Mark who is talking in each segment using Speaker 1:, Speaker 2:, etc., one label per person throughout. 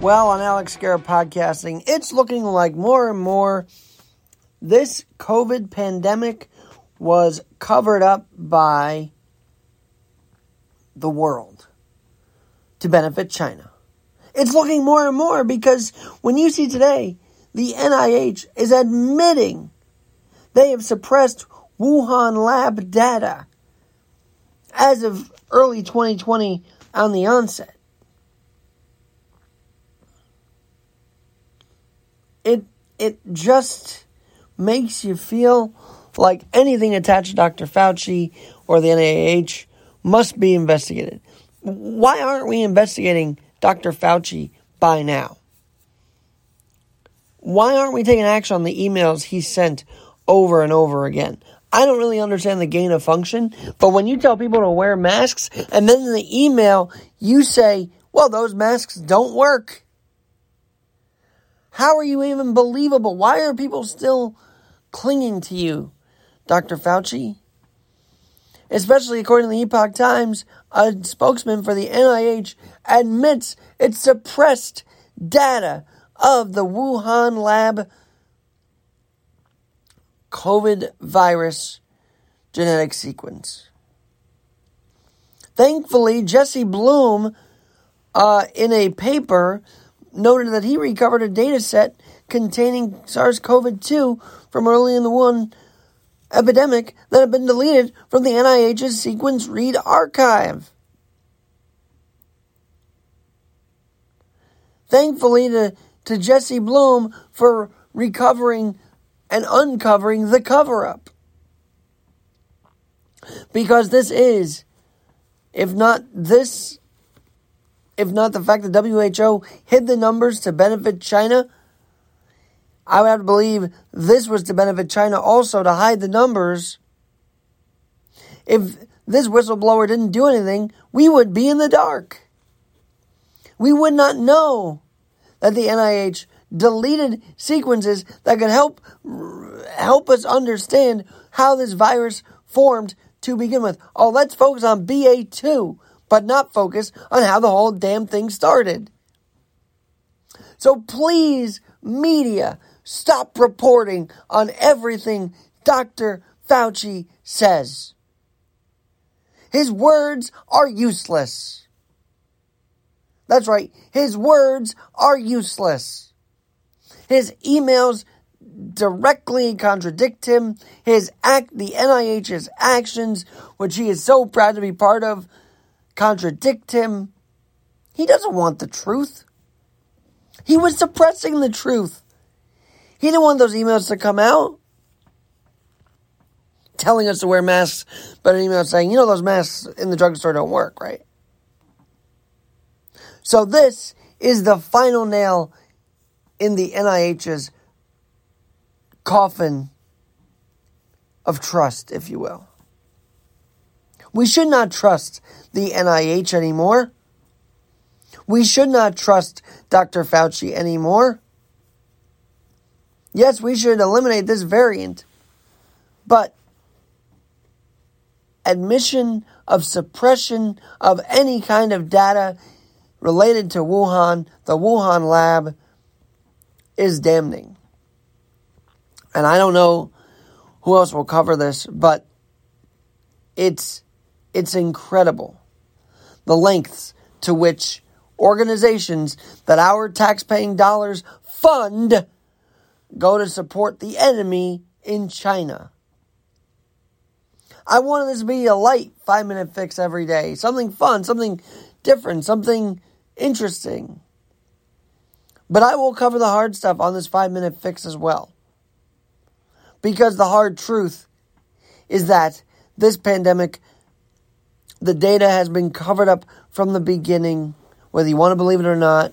Speaker 1: Well, on Alex Garrett Podcasting, it's looking like more and more this COVID pandemic was covered up by the world to benefit China. It's looking more and more because when you see today, the NIH is admitting they have suppressed Wuhan lab data as of early 2020 on the onset. It it just makes you feel like anything attached to Dr. Fauci or the NIH must be investigated. Why aren't we investigating Dr. Fauci by now? Why aren't we taking action on the emails he sent over and over again? I don't really understand the gain of function, but when you tell people to wear masks and then in the email you say, well, those masks don't work. How are you even believable? Why are people still clinging to you, Dr. Fauci? Especially according to the Epoch Times, a spokesman for the NIH admits it suppressed data of the Wuhan lab COVID virus genetic sequence. Thankfully, Jesse Bloom, uh, in a paper, noted that he recovered a data set containing SARS CoV 2 from early in the Wuhan epidemic that had been deleted from the NIH's sequence read archive. Thankfully to, to Jesse Bloom for recovering and uncovering the cover up. Because this is, if not this if not the fact that WHO hid the numbers to benefit China, I would have to believe this was to benefit China also to hide the numbers. If this whistleblower didn't do anything, we would be in the dark. We would not know that the NIH deleted sequences that could help help us understand how this virus formed to begin with. Oh, let's focus on BA2 but not focus on how the whole damn thing started. So please, media, stop reporting on everything Dr. Fauci says. His words are useless. That's right, his words are useless. His emails directly contradict him. His act, the NIH's actions, which he is so proud to be part of, contradict him. He doesn't want the truth. He was suppressing the truth. He didn't want those emails to come out telling us to wear masks, but an email saying, you know, those masks in the drugstore don't work, right? So this is the final nail in the NIH's coffin of trust, if you will. We should not trust the NIH anymore. We should not trust Dr. Fauci anymore. Yes, we should eliminate this variant, but admission of suppression of any kind of data related to Wuhan, the Wuhan lab, is damning. And I don't know who else will cover this, but it's it's incredible the lengths to which organizations that our taxpaying dollars fund go to support the enemy in China. I wanted this to be a light five minute fix every day, something fun, something different, something interesting. But I will cover the hard stuff on this five minute fix as well. Because the hard truth is that this pandemic the data has been covered up from the beginning, whether you want to believe it or not.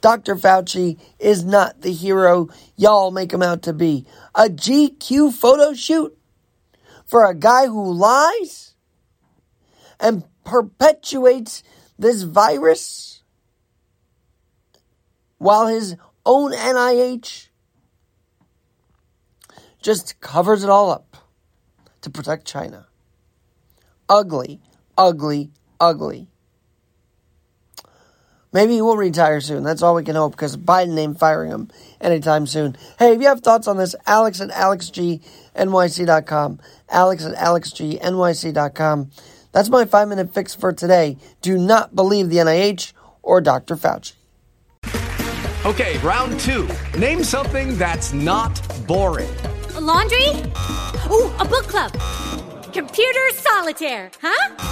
Speaker 1: Dr. Fauci is not the hero y'all make him out to be. A GQ photo shoot for a guy who lies and perpetuates this virus while his own NIH just covers it all up to protect China. Ugly, ugly, ugly. Maybe he will retire soon. That's all we can hope because Biden ain't firing him anytime soon. Hey, if you have thoughts on this, alex at alexgnyc.com. Alex at alexgnyc.com. That's my five minute fix for today. Do not believe the NIH or Dr. Fauci.
Speaker 2: Okay, round two. Name something that's not boring.
Speaker 3: A laundry? Ooh, a book club. Computer solitaire, huh?